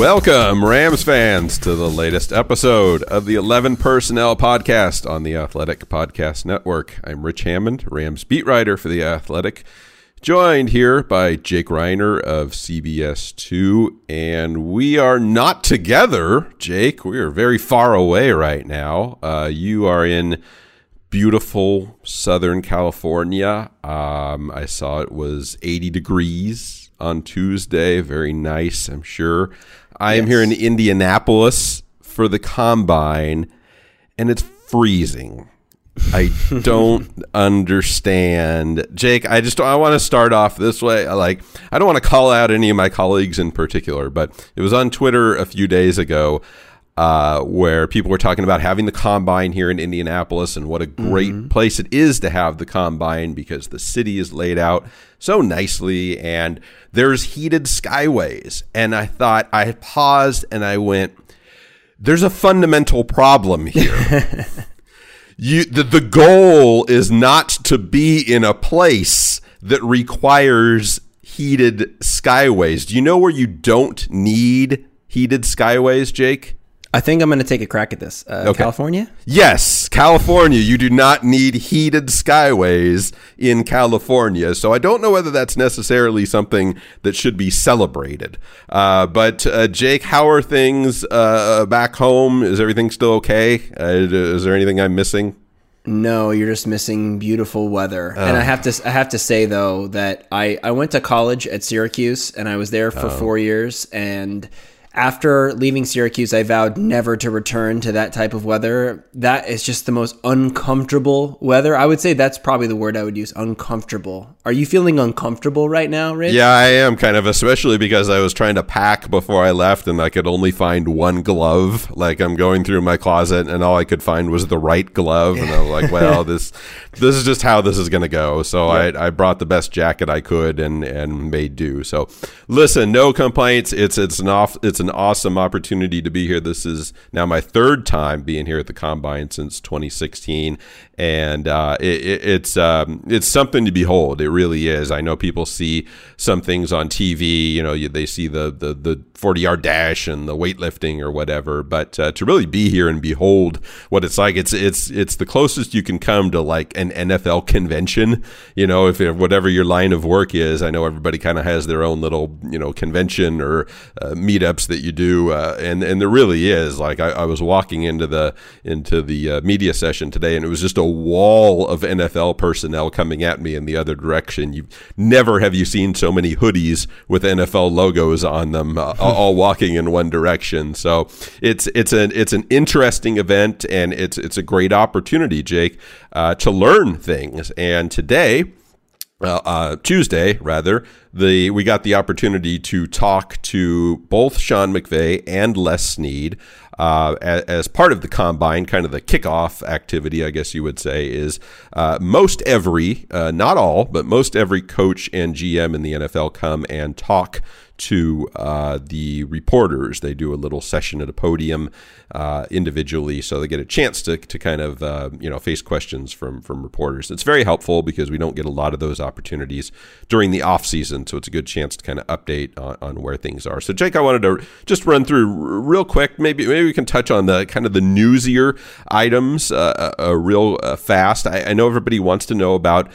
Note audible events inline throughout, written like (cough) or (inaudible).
Welcome, Rams fans, to the latest episode of the 11 Personnel Podcast on the Athletic Podcast Network. I'm Rich Hammond, Rams beat writer for the Athletic, joined here by Jake Reiner of CBS2. And we are not together, Jake. We are very far away right now. Uh, you are in beautiful Southern California. Um, I saw it was 80 degrees on Tuesday. Very nice, I'm sure. I am here in Indianapolis for the combine, and it's freezing. I (laughs) don't understand, Jake. I just I want to start off this way. Like I don't want to call out any of my colleagues in particular, but it was on Twitter a few days ago uh, where people were talking about having the combine here in Indianapolis and what a great mm-hmm. place it is to have the combine because the city is laid out so nicely and there's heated skyways. And I thought, I paused and I went, there's a fundamental problem here. (laughs) you, the, the goal is not to be in a place that requires heated skyways. Do you know where you don't need heated skyways, Jake? I think I'm going to take a crack at this. Uh, okay. California? Yes, California. You do not need heated skyways in California. So I don't know whether that's necessarily something that should be celebrated. Uh, but uh, Jake, how are things uh, back home? Is everything still okay? Uh, is there anything I'm missing? No, you're just missing beautiful weather. Oh. And I have to I have to say though that I I went to college at Syracuse and I was there for oh. 4 years and after leaving Syracuse, I vowed never to return to that type of weather. That is just the most uncomfortable weather. I would say that's probably the word I would use uncomfortable. Are you feeling uncomfortable right now, Rich? Yeah, I am kind of, especially because I was trying to pack before I left and I could only find one glove. Like I'm going through my closet and all I could find was the right glove. And I was like, well, (laughs) this this is just how this is going to go. So I, I brought the best jacket I could and, and made do. So listen, no complaints. It's, it's an off, it's it's an awesome opportunity to be here. This is now my third time being here at the combine since 2016, and uh, it, it, it's um, it's something to behold. It really is. I know people see some things on TV. You know, they see the the the 40 yard dash and the weightlifting or whatever, but uh, to really be here and behold what it's like, it's it's it's the closest you can come to like an NFL convention. You know, if whatever your line of work is, I know everybody kind of has their own little you know convention or uh, meetups that you do, uh, and and there really is. Like I, I, was walking into the into the uh, media session today, and it was just a wall of NFL personnel coming at me in the other direction. You never have you seen so many hoodies with NFL logos on them, uh, all walking in one direction. So it's it's an it's an interesting event, and it's it's a great opportunity, Jake, uh, to learn things. And today. Uh, uh, Tuesday, rather, the we got the opportunity to talk to both Sean McVay and Les Snead uh, as, as, part of the combine, kind of the kickoff activity, I guess you would say, is uh, most every, uh, not all, but most every coach and GM in the NFL come and talk to uh, the reporters. They do a little session at a podium uh, individually, so they get a chance to, to kind of uh, you know face questions from from reporters. It's very helpful because we don't get a lot of those opportunities during the off season, so it's a good chance to kind of update on, on where things are. So Jake, I wanted to just run through real quick. Maybe maybe we can touch on the kind of the newsier items uh, uh, uh real fast. I, I, know everybody wants to know about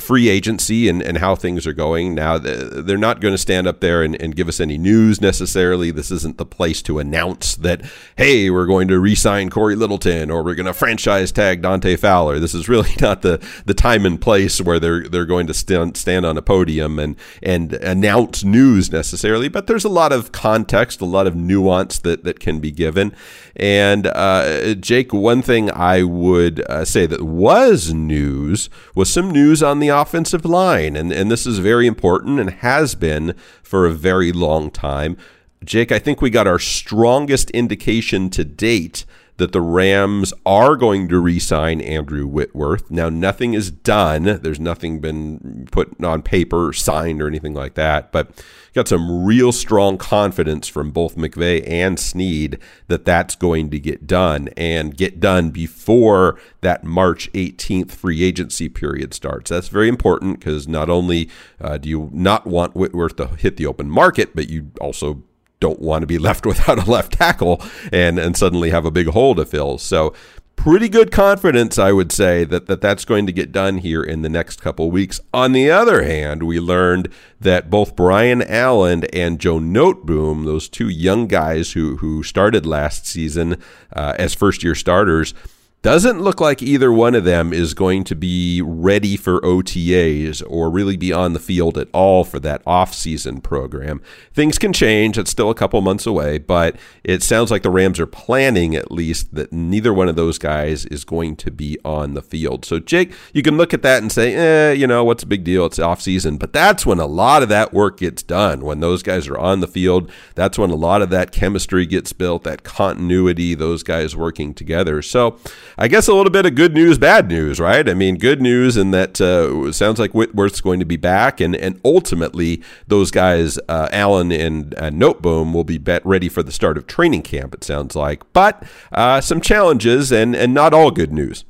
free agency and, and how things are going. Now they're not going to stand up there and, and give us any news necessarily. This isn't the place to announce that hey we're going to re-sign Corey Littleton or we're going to franchise tag Dante Fowler. This is really (laughs) not the the time and place where they're they're going to stand stand on a podium and and announce news necessarily. But there's a lot of context, a lot of nuance that that can be given. And uh, Jake, one thing I would uh, say that was news was some news on the offensive line, and and this is very important and has been for a very long time. Jake, I think we got our strongest indication to date that the Rams are going to re sign Andrew Whitworth. Now, nothing is done. There's nothing been put on paper, signed, or anything like that. But got some real strong confidence from both McVay and Snead that that's going to get done and get done before that March 18th free agency period starts. That's very important because not only uh, do you not want Whitworth to hit the open market, but you also don't want to be left (laughs) without a left tackle and and suddenly have a big hole to fill. So pretty good confidence, I would say, that, that that's going to get done here in the next couple weeks. On the other hand, we learned that both Brian Allen and Joe Noteboom, those two young guys who, who started last season uh, as first year starters, doesn't look like either one of them is going to be ready for OTAs or really be on the field at all for that off-season program. Things can change. It's still a couple months away, but it sounds like the Rams are planning at least that neither one of those guys is going to be on the field. So, Jake, you can look at that and say, eh, you know, what's a big deal? It's off-season. But that's when a lot of that work gets done. When those guys are on the field, that's when a lot of that chemistry gets built, that continuity, those guys working together. So, I guess a little bit of good news, bad news, right? I mean, good news in that uh, sounds like Whitworth's going to be back, and and ultimately those guys, uh, Allen and uh, Noteboom, will be bet ready for the start of training camp. It sounds like, but uh, some challenges and and not all good news.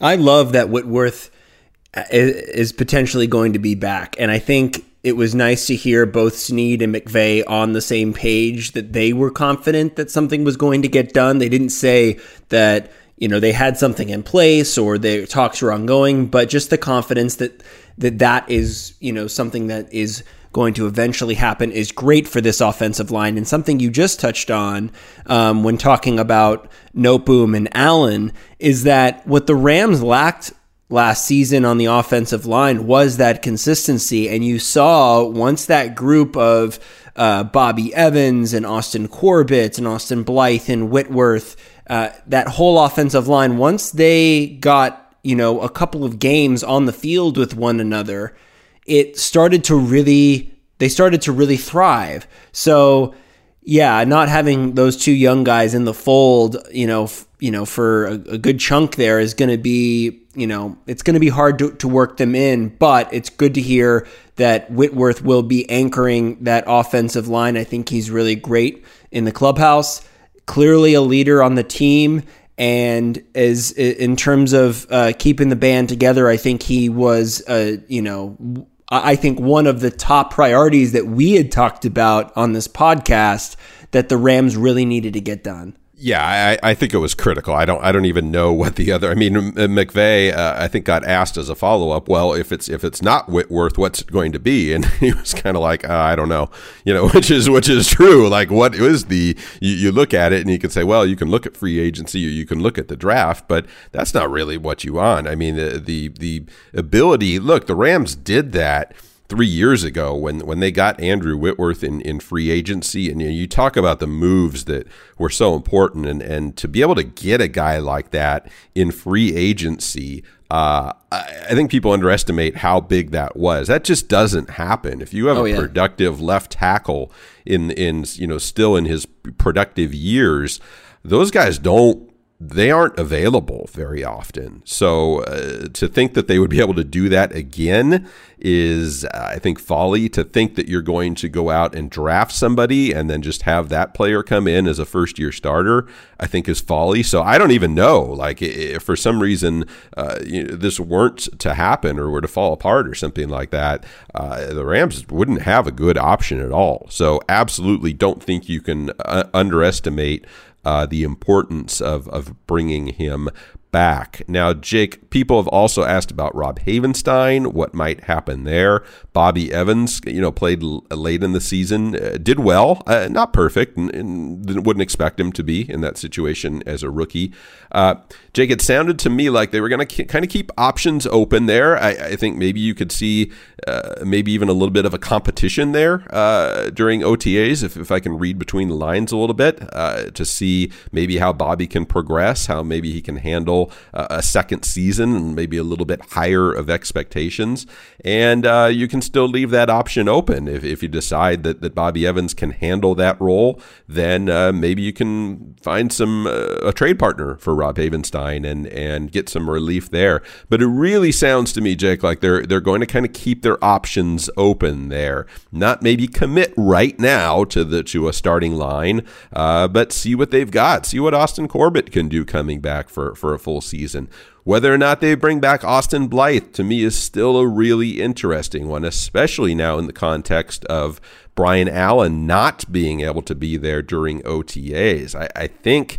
I love that Whitworth uh, is potentially going to be back, and I think it was nice to hear both Snead and McVay on the same page that they were confident that something was going to get done. They didn't say that you know they had something in place or their talks were ongoing, but just the confidence that that that is you know something that is going to eventually happen is great for this offensive line and something you just touched on um, when talking about Noteboom and Allen is that what the Rams lacked last season on the offensive line was that consistency. And you saw once that group of uh, Bobby Evans and Austin Corbett and Austin Blythe and Whitworth uh, that whole offensive line, once they got, you know, a couple of games on the field with one another, it started to really, they started to really thrive. So, yeah, not having those two young guys in the fold, you know, f- you know, for a, a good chunk there is going to be, you know, it's going to be hard to, to work them in. But it's good to hear that Whitworth will be anchoring that offensive line. I think he's really great in the clubhouse clearly a leader on the team and as in terms of uh, keeping the band together, I think he was, uh, you know, I think one of the top priorities that we had talked about on this podcast that the Rams really needed to get done. Yeah, I, I, think it was critical. I don't. I don't even know (laughs) what the other. I mean, McVay uh, I think got asked as a follow up. Well, if it's if it's not Whitworth, what's it going to be? (laughs) And he was kind of like, uh, I don't know. You know, (laughs) which is which is true. Like, what is the? You, you, look at it and you can say, well, you can look at free agency or you can look at the draft, but that's not really what you want. I mean, the the, the ability. Look, the Rams did that three years ago when when they got Andrew Whitworth in, in free agency, and you, know, you talk about the moves that were so important, and and to be able to get a guy like that in free agency. Uh, I think people underestimate how big that was. That just doesn't happen. If you have oh, a yeah. productive left tackle in in you know still in his productive years, those guys don't they aren't available very often. So uh, to think that they would be able to do that again is, uh, I think, folly. To think that you're going to go out and draft somebody and then just have that player come in as a first year starter, I think is folly. So I don't even know. Like, if for some reason uh, you know, this weren't to happen or were to fall apart or something like that, uh, the Rams wouldn't have a good option at all. So absolutely don't think you can uh, underestimate uh, the importance of, of bringing him back. Now, Jake, people have also asked about Rob Havenstein, what might happen there. Bobby Evans, you know, played l- late in the season, uh, did well, uh, not perfect, and, and, wouldn't expect him to be in that situation as a rookie. Uh, Jake, it sounded to me like they were going to k- kind of keep options open there. I, I think maybe you could see uh, maybe even a little bit of a competition there uh, during OTAs, if, if I can read between the lines a little bit, uh, to see maybe how Bobby can progress, how maybe he can handle uh, a second season and maybe a little bit higher of expectations. And uh, you can still leave that option open. If, if you decide that, that Bobby Evans can handle that role, then uh, maybe you can find some uh, a trade partner for Rob Havenstein and, and get some relief there. But it really sounds to me, Jake, like they're they're going to kind of keep their options open there. Not maybe commit right now to the to a starting line, uh, but see what they've got. See what Austin Corbett can do coming back for, for a full full season. Whether or not they bring back Austin Blythe to me is still a really interesting one, especially now in the context of Brian Allen not being able to be there during OTAs. I, I think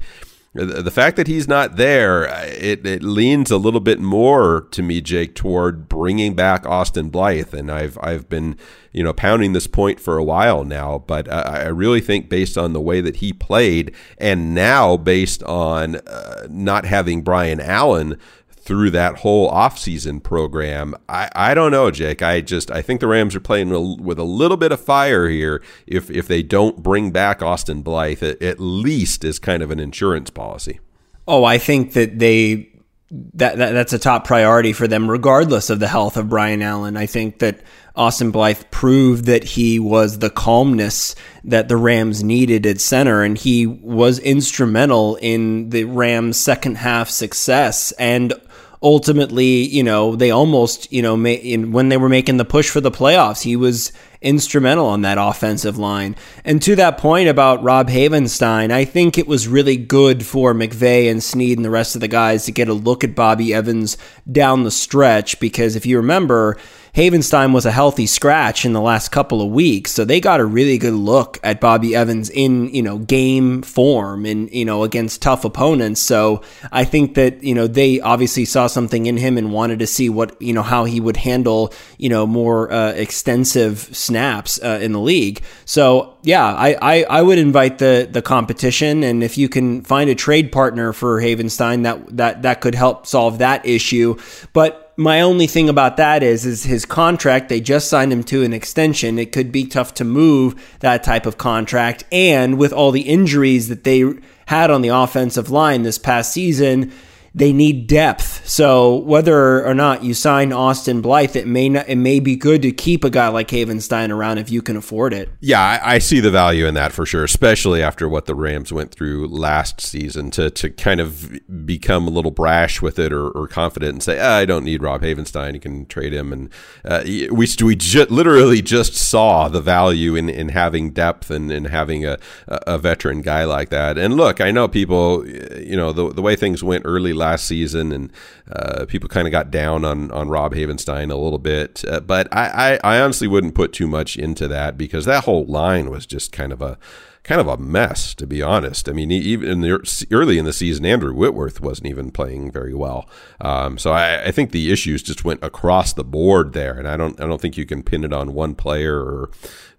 the fact that he's not there, it, it leans a little bit more to me, Jake, toward bringing back Austin Blythe, and I've I've been you know pounding this point for a while now, but I, I really think based on the way that he played, and now based on uh, not having Brian Allen through that whole offseason program. I, I don't know, Jake. I just I think the Rams are playing with a little bit of fire here if if they don't bring back Austin Blythe at least as kind of an insurance policy. Oh, I think that they that, that that's a top priority for them regardless of the health of Brian Allen. I think that Austin Blythe proved that he was the calmness that the Rams needed at center, and he was instrumental in the Rams' second half success. And ultimately, you know, they almost, you know, ma- in, when they were making the push for the playoffs, he was instrumental on that offensive line. And to that point about Rob Havenstein, I think it was really good for McVay and Snead and the rest of the guys to get a look at Bobby Evans down the stretch because if you remember, Havenstein was a healthy scratch in the last couple of weeks, so they got a really good look at Bobby Evans in you know game form and you know against tough opponents. So I think that you know they obviously saw something in him and wanted to see what you know how he would handle you know more uh, extensive snaps uh, in the league. So yeah, I, I I would invite the the competition, and if you can find a trade partner for Havenstein, that that that could help solve that issue. But my only thing about that is is his contract they just signed him to an extension. It could be tough to move that type of contract. And with all the injuries that they had on the offensive line this past season they need depth. So whether or not you sign Austin Blythe, it may not, it may be good to keep a guy like Havenstein around if you can afford it. Yeah, I, I, see the value in that for sure, especially after what the Rams went through last season to to kind of become a little brash with it or, or confident and say, ah, I don't need Rob Havenstein. You can trade him, and uh, we we ju- literally just saw the value in, in having depth and, in having a, a veteran guy like that. And look, I know people, you know, the the way things went early last season, and uh, people kind of got down on on Rob Havenstein a little bit. Uh, but I, I, I honestly wouldn't put too much into that because that whole line was just kind of a kind of a mess, to be honest. I mean, even in the, early in the season, Andrew Whitworth wasn't even playing very well. Um, so I, I, think the issues just went across the board there, and I don't I don't think you can pin it on one player or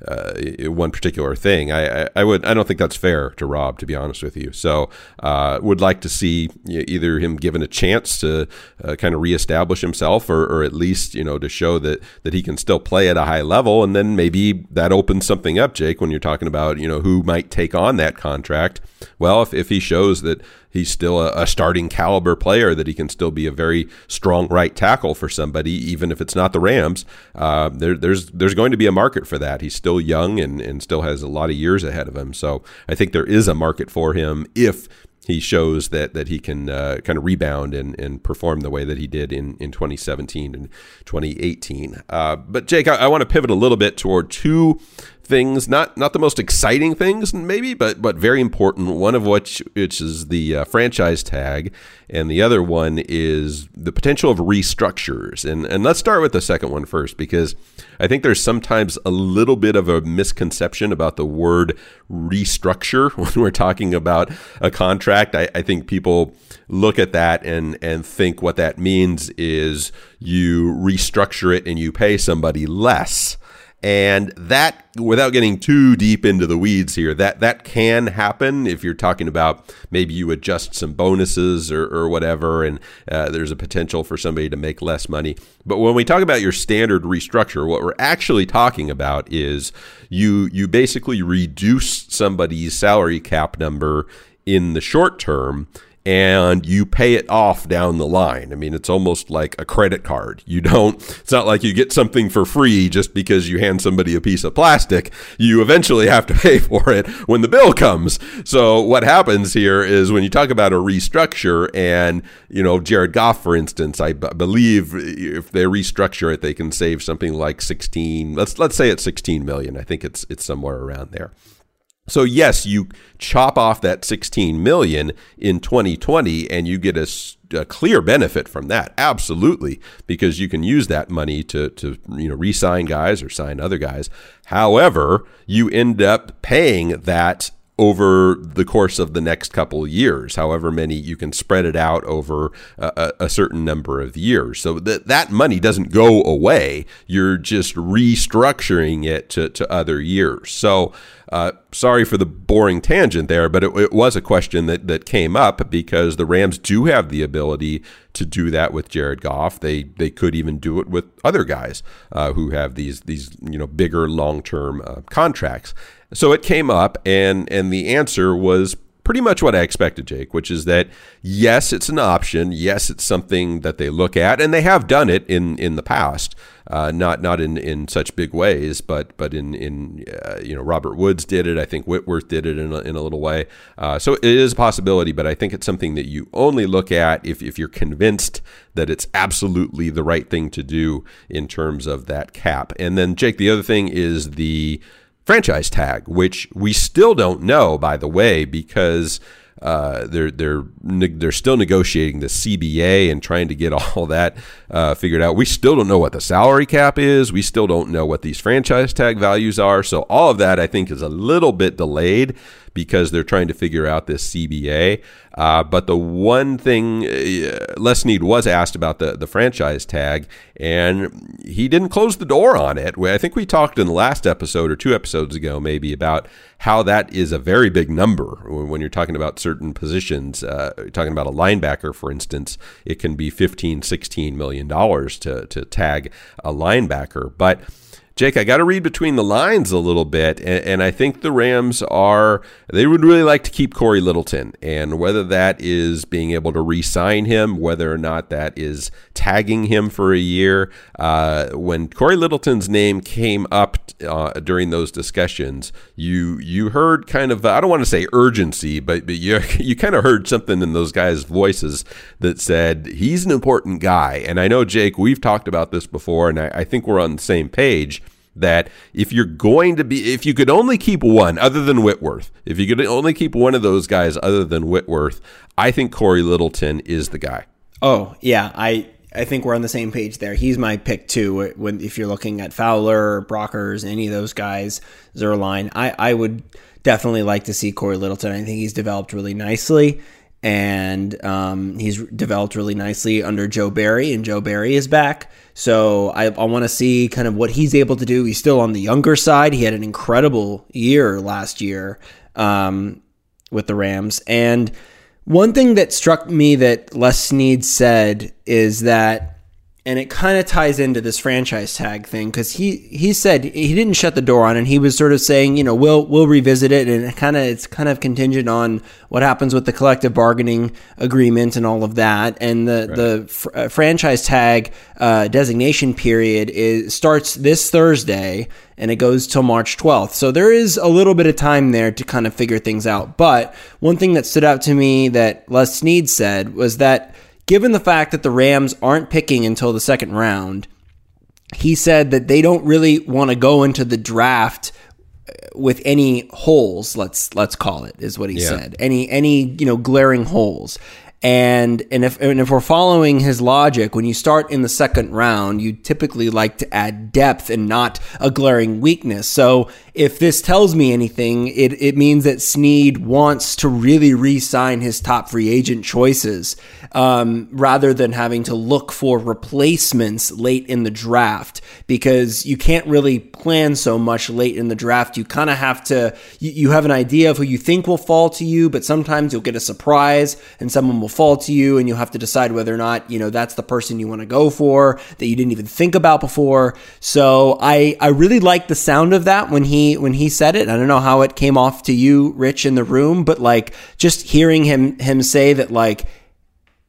uh, one particular thing. I, I, I, would I don't think that's fair to Rob, to be honest with you. So uh, would like to see either him given a chance to uh, kind of reestablish himself, or, or at least you know to show that that he can still play at a high level, and then maybe that opens something up, Jake, when you're talking about you know who might take on that contract. Well, if if he shows that he's still a, a, starting caliber player that he can still be a very strong right tackle for somebody, even if it's not the Rams. Uh, there, there's there's going to be a market for that. He's still young and, and still has a lot of years ahead of him. So I think there is a market for him if he shows that that he can uh, kind of rebound and, and perform the way that he did in, in 2017 and 2018. Uh, but Jake, I, I want to pivot a little bit toward two things, not not the most exciting things, maybe, but but very important. One of which which is the uh, franchise tag, and the other one is the potential of restructures. And and let's start with the second one first, because I think there's sometimes a little bit of a misconception about the word restructure (laughs) when we're talking about a contract. I, I think people look at that and and think what that means is you restructure it and you pay somebody less and that, without getting too deep into the weeds here, that that can happen if you're talking about maybe you adjust some bonuses or, or whatever, and uh, there's a potential for somebody to make less money. But when we talk about your standard restructure, what we're actually talking about is you you basically reduce somebody's salary cap number in the short term and you pay it off down the line. I mean, it's almost like a credit card. You don't, it's not like you get something for free just because you hand somebody a piece of plastic. You eventually have to (laughs) pay for it when the bill comes. So what happens here is when you talk about a restructure and, you know, Jared Goff, for instance, I b- believe if they restructure it, they can save something like 16, let's, let's say it's 16 million. I think it's, it's somewhere around there. So yes, you chop off that 16 million in 2020 and you get a, a, clear benefit from that. Absolutely, because you can use that money to to you know re-sign guys or sign other guys. However, you end up paying that over the course of the next couple years, however many you can spread it out over a, a certain number of years. So that that money doesn't go away. You're just restructuring it to, to other years. So uh, sorry for the boring tangent there, but it, it, was a question that, that came up because the Rams do have the ability to do that with Jared Goff. They they could even do it with other guys uh, who have these these you know bigger long term uh, contracts. So it came up, and and the answer was pretty much what I expected, Jake, which is that yes, it's an option. Yes, it's something that they look at, and they have done it in in the past. Uh, not not in, in such big ways, but but in in uh, you know Robert Woods did it. I think Whitworth did it in a, in a little way. Uh, so it is a possibility, but I think it's something that you only look at if if you're convinced that it's absolutely the right thing to do in terms of that cap. And then Jake, the other thing is the franchise tag, which we still don't know, by the way, because uh, they're they're they're still negotiating the CBA and trying to get (laughs) all that uh, figured out. We still don't know what the salary cap is. We still don't know what these franchise tag values are. So all of that, I think, is a little bit delayed because they're trying to figure out this CBA. Uh, but the one thing uh, Les Snead was asked about the, the franchise tag, and he didn't close the door on it. I think we talked in the last episode or two episodes ago, maybe, about how that is a very big number when you're talking about certain positions. Uh, talking about a linebacker, for instance, it can be 15, 16 million dollars to, to tag a linebacker. But Jake, I got to read between the lines a little bit, and, and, I think the Rams are, they would really like to keep Corey Littleton. And whether that is being able to re sign him, whether or not that is tagging him for a year. Uh, when Corey Littleton's name came up uh, during those discussions, you you heard kind of, I don't want to say urgency, but, but you, (laughs) you kind of heard something in those guys' voices that said, he's an important guy. And I know, Jake, we've talked about this before, and I, I think we're on the same page that if you're going to be, if you could only keep one other than Whitworth, if you could only keep one of those guys other than Whitworth, I think Corey Littleton is the guy. Oh yeah, I I think we're on the same page there. He's my pick too. When if you're looking at Fowler, Brockers, any of those guys, Zuerlein, I I would definitely like to see Corey Littleton. I think he's developed really nicely and um, he's developed really nicely under Joe Barry, and Joe Barry is back. So I, I want to see kind of what he's able to do. He's still on the younger side. He had an incredible year last year um, with the Rams. And one thing that struck me that Les Snead said is that and it kind of ties into this franchise tag thing because he he said he didn't shut the door on it. He was sort of saying, you know, we'll we'll revisit it, and it kind of it's kind of contingent on what happens with the collective bargaining agreement and all of that. And the right. the fr- uh, franchise tag uh, designation period is starts this Thursday and it goes till March 12th. So there is a little bit of time there to kind of figure things out. But one thing that stood out to me that Les Snead said was that given the fact that the Rams aren't picking until the second round, he said that they don't really want to go into the draft uh, with any holes let's let's call it is what he yeah. said any any you know glaring holes and and if and if we're following his logic, when you start in the second round, you typically like to add depth and not a glaring weakness. So if this tells me anything, it, it means that Snead wants to really re-sign his top free agent choices um, rather than having to look for replacements late in the draft because you can't really plan so much late in the draft. You kind of have to you, you have an idea of who you think will fall to you, but sometimes you'll get a surprise and someone will fall to you and you'll have to decide whether or not, you know, that's the person you want to go for that you didn't even think about before. So I, I really like the sound of that when he, when he said it. I don't know how it came off to you, Rich, in the room, but like just hearing him, him say that like,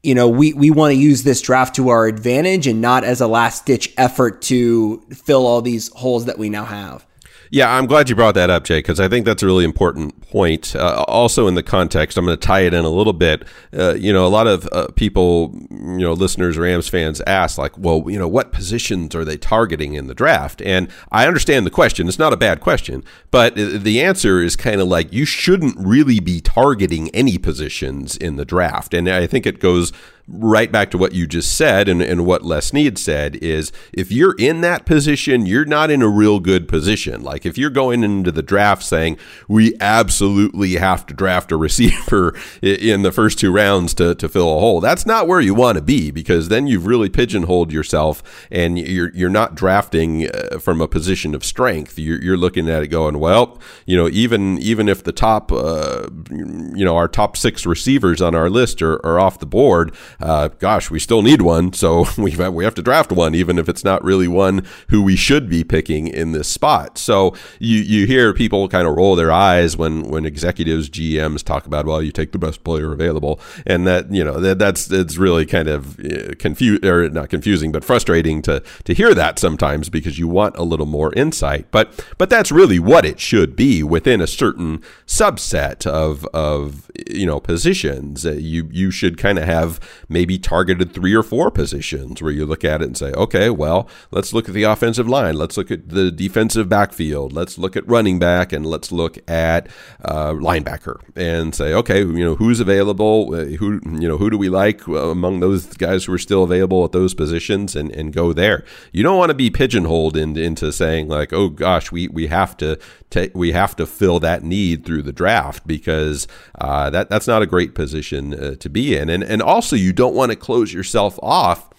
you know, we, we want to use this draft to our advantage and not as a last ditch effort to fill all these holes that we now have. Yeah, I'm glad you brought that up, Jay, because I think that's a really important point. Uh, also, in the context, I'm going to tie it in a little bit. Uh, you know, a lot of uh, people you know listeners, Rams fans ask like, well, you know, what positions are they targeting in the draft? And I understand the question; it's not a bad question, but the answer is kind of like you shouldn't really be targeting any positions in the draft, and I think it goes right back to what you just said and, and what Les Snead said is if you're in that position, you're not in a real good position. Like if you're going into the draft saying we absolutely have to draft a receiver (laughs) in the first two rounds to, to fill a hole, that's not where you want to be because then you've really pigeonholed yourself and you're you're not drafting uh, from a position of strength. You're, you're looking at it going, well, you know, even even if the top, uh, you know, our top six receivers on our list are, are off the board uh, gosh, we still need one, so (laughs) we we have to draft one, even if it's not really one who we should be picking in this spot. So you you hear people kind of roll their eyes when when executives, GMs talk about, well, you take the best player available, and that you know that that's it's really kind of uh, confused or not confusing, but frustrating to to hear that sometimes because you want a little more insight. But but that's really what it should be within a certain subset of of you know positions. Uh, you you should kind of have maybe targeted three or four positions where you look at it and say, okay, well, let's look at the offensive line, let's look at the defensive backfield, let's look at running back, and let's look at uh, linebacker, and say, okay, you know, who's available, uh, who you know, who do we like among those guys who are still available at those positions, and, and go there. You don't want to be pigeonholed in, into saying like, oh gosh, we we have to take we have to fill that need through the draft because uh, that that's not a great position uh, to be in, and and also you don't want to close yourself off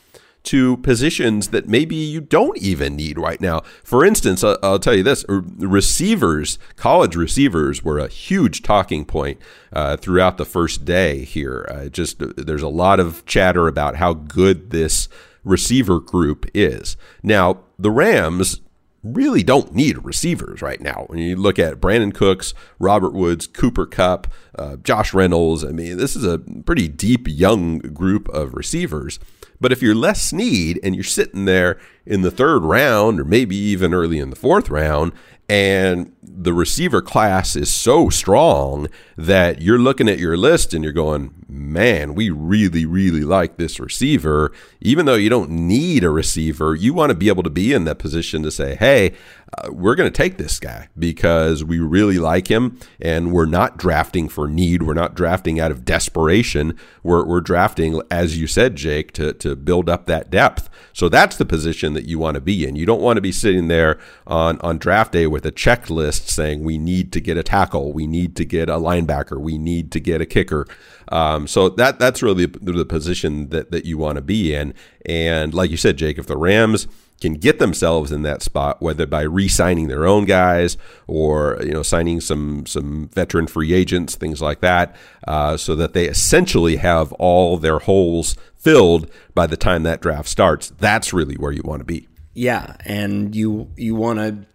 to positions that maybe you don't even need right now. For instance, I'll tell you this receivers, college receivers were a huge talking point uh, throughout the first day here. Uh, just there's a lot of chatter about how good this receiver group is. Now, the Rams really don't need receivers right now. When you look at Brandin Cooks, Robert Woods, Cooper Kupp, uh, Josh Reynolds, I mean, this is a pretty deep young group of receivers. But if you're Les Snead and you're sitting there in the third round or maybe even early in the fourth round and the receiver class is so strong that you're looking at your list and you're going, man, we really, really like this receiver. Even though you don't need a receiver, you want to be able to be in that position to say, hey, we're going to take this guy because we really like him and we're not drafting for need. We're not drafting out of desperation. We're, we're drafting, as you said, Jake, to, to build up that depth. So that's the position that you want to be in. You don't want to be sitting there on, on draft day with a checklist saying we need to get a tackle, we need to get a linebacker, we need to get a kicker. Um, so that that's really the, the position that, that you want to be in. And like you said, Jake, if the Rams – can get themselves in that spot, whether by re-signing their own guys or you know signing some some veteran free agents, things like that, uh, so that they essentially have all their holes filled by the time that draft starts. That's really where you want to be. Yeah, and you you want to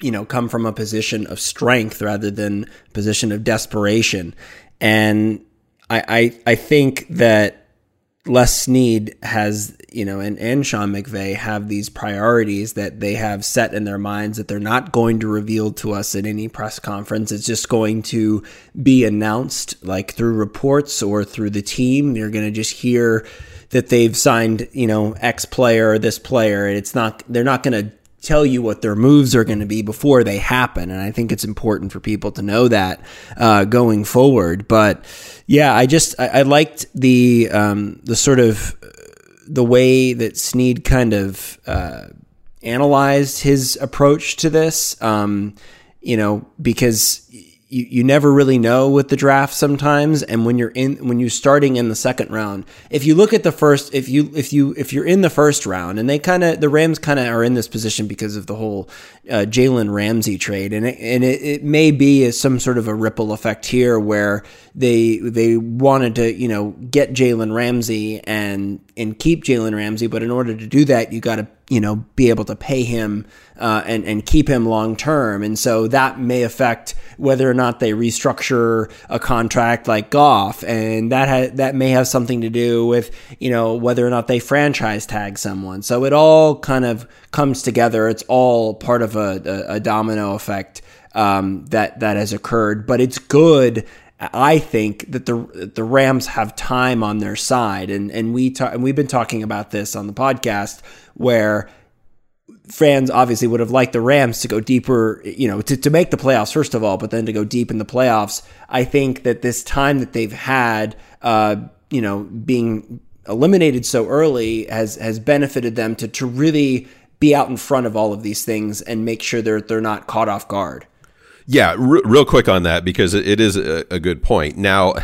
you know come from a position of strength rather than position of desperation, and I I, I think that Les Snead has, you know, and, and Sean McVay have these priorities that they have set in their minds that they're not going to reveal to us at any press conference. It's just going to be announced like through reports or through the team. You're going to just hear that they've signed, you know, X player or this player. And it's not, they're not going to tell you what their moves are going to be before they happen. And I think it's important for people to know that uh, going forward. But yeah, I just I, I liked the um, the sort of the way that Snead kind of uh, analyzed his approach to this. Um, you know, because you, you never really know with the draft sometimes and when you're in when you're starting in the second round if you look at the first if you if you if you're in the first round and they kind of the rams kind of are in this position because of the whole uh, jalen ramsey trade and it, and it, it may be some sort of a ripple effect here where they they wanted to you know get jalen ramsey and and keep jalen ramsey but in order to do that you got to you know be able to pay him uh, and and keep him long term, and so that may affect whether or not they restructure a contract like Goff, and that ha- that may have something to do with you know whether or not they franchise tag someone. So it all kind of comes together. It's all part of a, a, a domino effect um, that that has occurred, but it's good I think that the the Rams have time on their side, and and we ta- and we've been talking about this on the podcast where fans obviously would have liked the Rams to go deeper, you know, to, to make the playoffs first of all, but then to go deep in the playoffs. I think that this time that they've had, uh, you know, being eliminated so early has has benefited them to to really be out in front of all of these things and make sure they're they're not caught off guard. Yeah, r- real quick on that because it, is a, a good point. Now,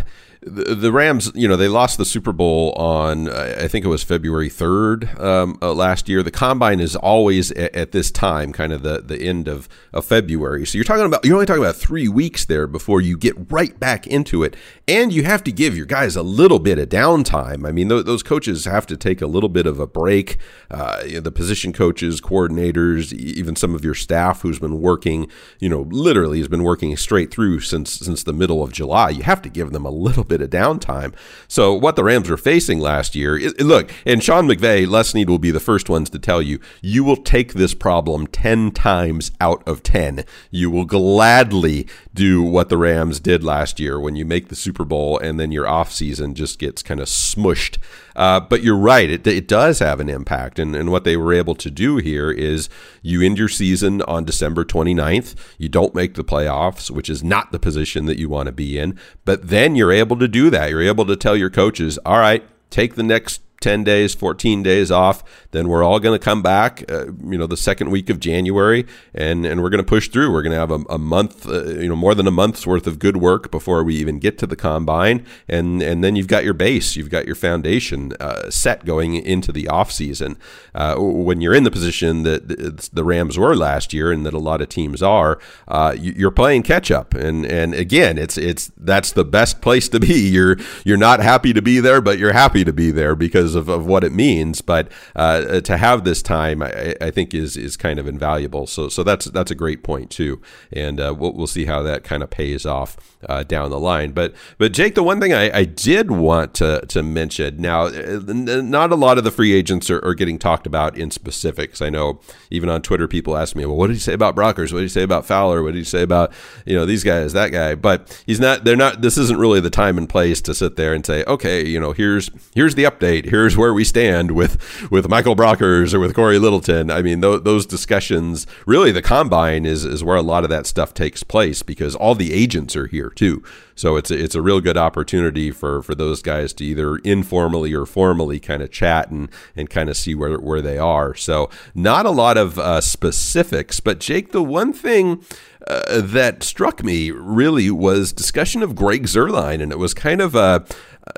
the, Rams, you know, they lost the Super Bowl on I think it was February third um, uh, last year. The combine is always at, at, this time, kind of the, the end of, of February. So you're talking about you're only talking about three weeks there before you get right back into it, and you have to give your guys a little bit of downtime. I mean, th- those coaches have to take a little bit of a break. Uh, you know, the position coaches, coordinators, even some of your staff who's been working, you know, literally has been working straight through since since the middle of July. You have to give them a little bit of downtime. So what the Rams were facing last year, it, look, and Sean McVay, Les Snead will be the first ones to tell you, you will take this problem 10 times out of 10. You will gladly do what the Rams did last year when you make the Super Bowl and then your offseason just gets kind of smushed. Uh, but you're right, it, it does have an impact. And, and what they were able to do here is you end your season on December 29th. You don't make the playoffs, which is not the position that you want to be in. But then you're able to do that. You're able to tell your coaches, all right, take the next 10 days, 14 days off. Then we're all going to come back, uh, you know, the second week of January, and, and we're going to push through. We're going to have a, a month, uh, you know, more than a month's worth of good work before we even get to the combine. And, and then you've got your base, you've got your foundation uh, set going into the offseason. Uh, when you're in the position that the Rams were last year and that a lot of teams are, uh, you're playing catch up. And, and again, it's, it's, that's the best place to be. (laughs) You're, you're not happy to be there, but you're happy to be there because of, of what it means. But uh, to have this time, I, I, think is is kind of invaluable. So so that's that's a great point too, and uh, we'll we'll see how that kind of pays off uh, down the line. But but Jake, the one thing I, I did want to to mention now, uh, not a lot of the free agents are, are getting talked about in specifics. I know even on Twitter, people ask me, well, what did he say about Brockers? What did he say about Fowler? What did he say about you know these guys, that guy? But he's not. They're not. This isn't really the time and place to sit there and say, okay, you know, here's here's the update. Here here's where we stand with with Michael Brockers or with Corey Littleton. I mean, th- those discussions, really, the combine is is where a lot of that stuff takes place because all the agents are here too. So it's a, it's a real good opportunity for for those guys to either informally or formally kind of chat and and kind of see where where they are. So not a lot of uh, specifics, but Jake, the one thing. Uh, that struck me really was discussion of Greg Zuerlein, and it was kind of a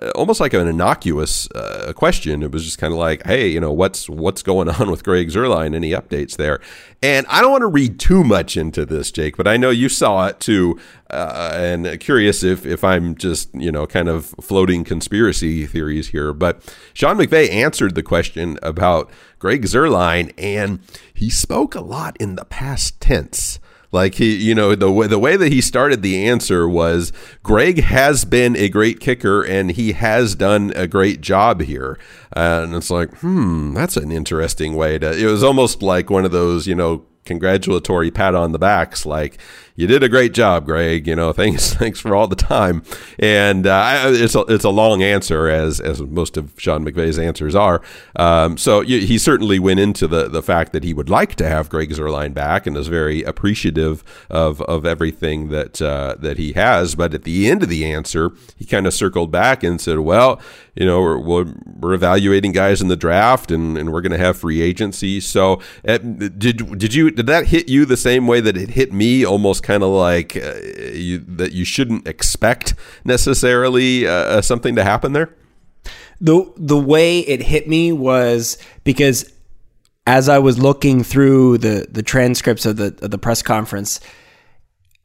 uh, almost like an innocuous uh, question. It was just kind of like, hey, you know, what's what's going on with Greg Zuerlein? Any updates there? And I don't want to read too much into this, Jake, but I know you saw it too, uh, and curious if if I'm just you know kind of floating conspiracy theories here. But Sean McVay answered the question about Greg Zuerlein, and he spoke a lot in the past tense. Like he, you know, the way the way that he started the answer was Greg has been a great kicker and he has done a great job here. and it's like, hmm, that's an interesting way to. It was almost like one of those, you know, congratulatory pat on the backs, like you did a great job, Greg. You know, (laughs) thanks thanks for all the time. And uh, it's a, it's a long answer, as as most of Sean McVay's answers are. Um, so he certainly went into the the fact that he would like to have Greg Zuerlein back, and is very appreciative of of everything that uh, that he has. But at the end of the answer, he kind of circled back and said, "Well, you know, we're we're, we're evaluating guys in the draft, and, and we're going to have free agency." So, uh, did did you did that hit you the same way that it hit me? Almost kind of like uh, you, that you shouldn't expect necessarily uh, uh, something to happen there? The the way it hit me was because as I was looking through the the transcripts of the of the press conference,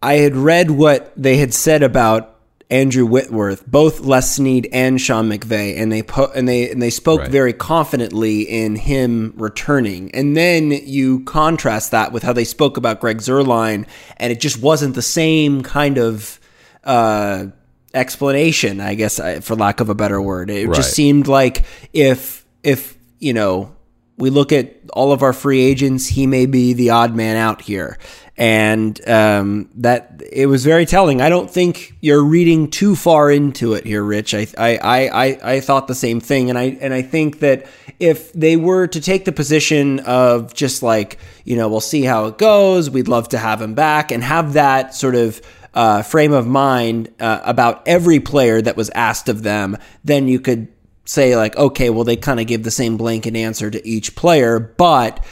I had read what they had said about Andrew Whitworth, both Les Snead and Sean McVay, and they put and they and they spoke right. very confidently in him returning. And then you contrast that with how they spoke about Greg Zuerlein, and it just wasn't the same kind of uh, explanation, I guess, for lack of a better word. It right. just seemed like if if you know we look at all of our free agents, he may be the odd man out here. And um, that it was very telling. I don't think you're reading too far into it here, Rich. I, I, I, I thought the same thing, and I and I think that if they were to take the position of just like you know we'll see how it goes, we'd love to have him back, and have that sort of uh, frame of mind uh, about every player that was asked of them, then you could say like, okay, well they kind of give the same blanket answer to each player, but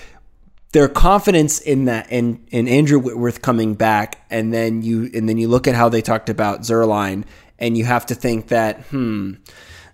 their confidence in that in in Andrew Whitworth coming back, and then you and then you look at how they talked about Zuerlein, and you have to think that hmm.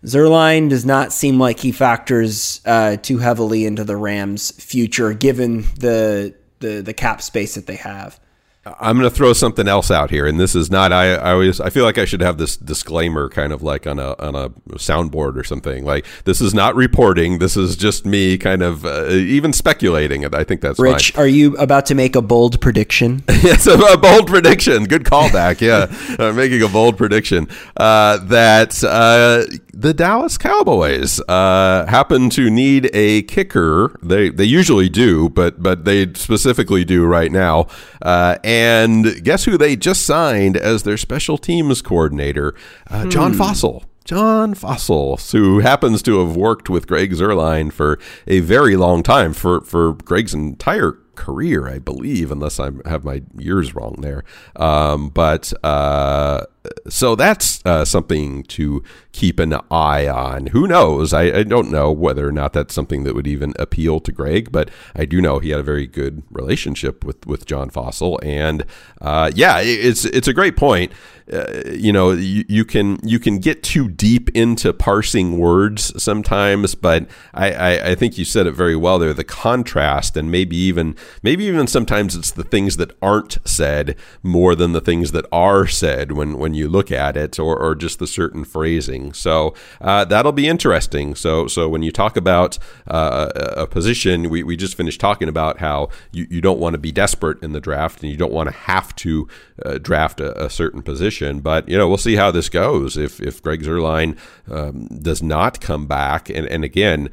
Zuerlein does not seem like he factors uh, too heavily into the Rams' future, given the, the the cap space that they have. I'm going to throw something else out here, and this is not. I, I always I feel like I should have this disclaimer, kind of like on a on a soundboard or something. Like this is not reporting. This is just me, kind of uh, even speculating. And I think that's Rich. Fine. Are you about to make a bold prediction? (laughs) yes, a, a, bold prediction. Good callback. yeah, (laughs) I'm making a bold prediction uh, that uh, the Dallas Cowboys uh, happen to need a kicker. They they usually do, but but they specifically do right now. Uh, and guess who they just signed as their special teams coordinator? Uh, John hmm. Fassel. John Fassel, who happens to have worked with Greg Zuerlein for a very long time, for, for Greg's entire career, I believe, unless I have my years wrong there. Um, but uh, so that's uh, something to keep an eye on. Who knows? I, I, don't know whether or not that's something that would even appeal to Greg, but I do know he had a very good relationship with, with John Fassel, and uh, yeah, it's it's a great point. Uh, you know, you, you, can you can get too deep into parsing words sometimes, but I, I, I think you said it very well there. The contrast, and maybe even maybe even sometimes it's the things that aren't said more than the things that are said when when you look at it, or, or just the certain phrasing. So uh, that'll be interesting. So so when you talk about uh, a position, we, we just finished talking about how you, you don't want to be desperate in the draft, and you don't want to have to uh, draft a, a certain position. But you know, we'll see how this goes. If if Greg Zuerlein um, does not come back, and and again,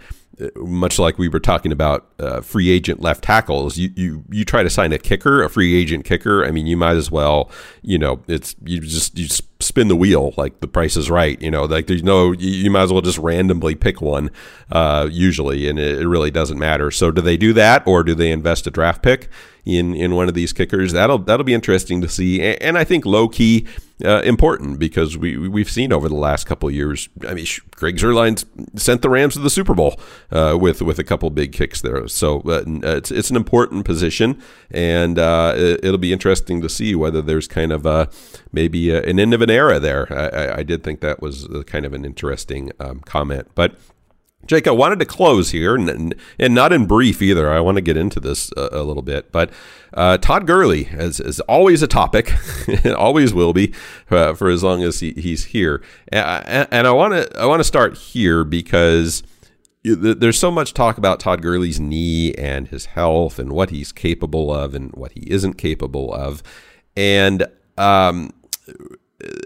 much like we were talking about uh, free agent left tackles, you, you you try to sign a kicker, a free agent kicker. I mean, you might as well, you know, it's you just you spin the wheel like the price is right. You know, like there's no you might as well just randomly pick one uh, usually, and it, it really doesn't matter. So do they do that, or do they invest a draft pick? in in one of these kickers. That'll that'll be interesting to see, and, I think low key uh, important because we we've seen over the last couple years. I mean, Greg Zuerlein sent the Rams to the Super Bowl uh, with with a couple big kicks there. So uh, it's it's an important position, and uh, it, will be interesting to see whether there's kind of a maybe a, an end of an era there. I, I, did think that was kind of an interesting um, comment, but. Jake, I wanted to close here, and, and not in brief either. I want to get into this a, a little bit, but uh, Todd Gurley is, is, always a topic, (laughs) always will be uh, for as long as he, he's here. And, and I want to I want to start here because there's so much talk about Todd Gurley's knee and his health and what he's capable of and what he isn't capable of, and um,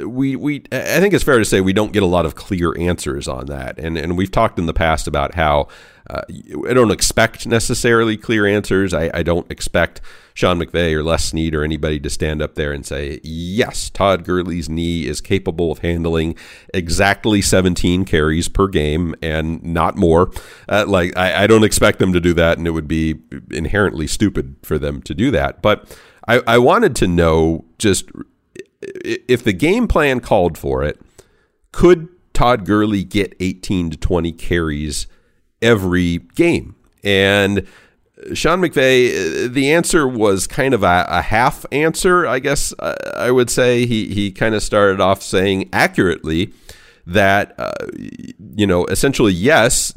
we we I think it's fair to say we don't get a lot of clear answers on that, and and we've talked in the past about how uh, I don't expect necessarily clear answers. I, I don't expect Sean McVay or Les Snead or anybody to stand up there and say, yes, Todd Gurley's knee is capable of handling exactly 17 carries per game and not more. Uh, like I, I don't expect them to do that, and it would be inherently stupid for them to do that. But I, I wanted to know just if the game plan called for it, could Todd Gurley get 18 to 20 carries every game? And uh, Sean McVay, uh, the answer was kind of a, a half answer, I guess uh, I would say. He, he kind of started off saying accurately that, uh, you know, essentially yes,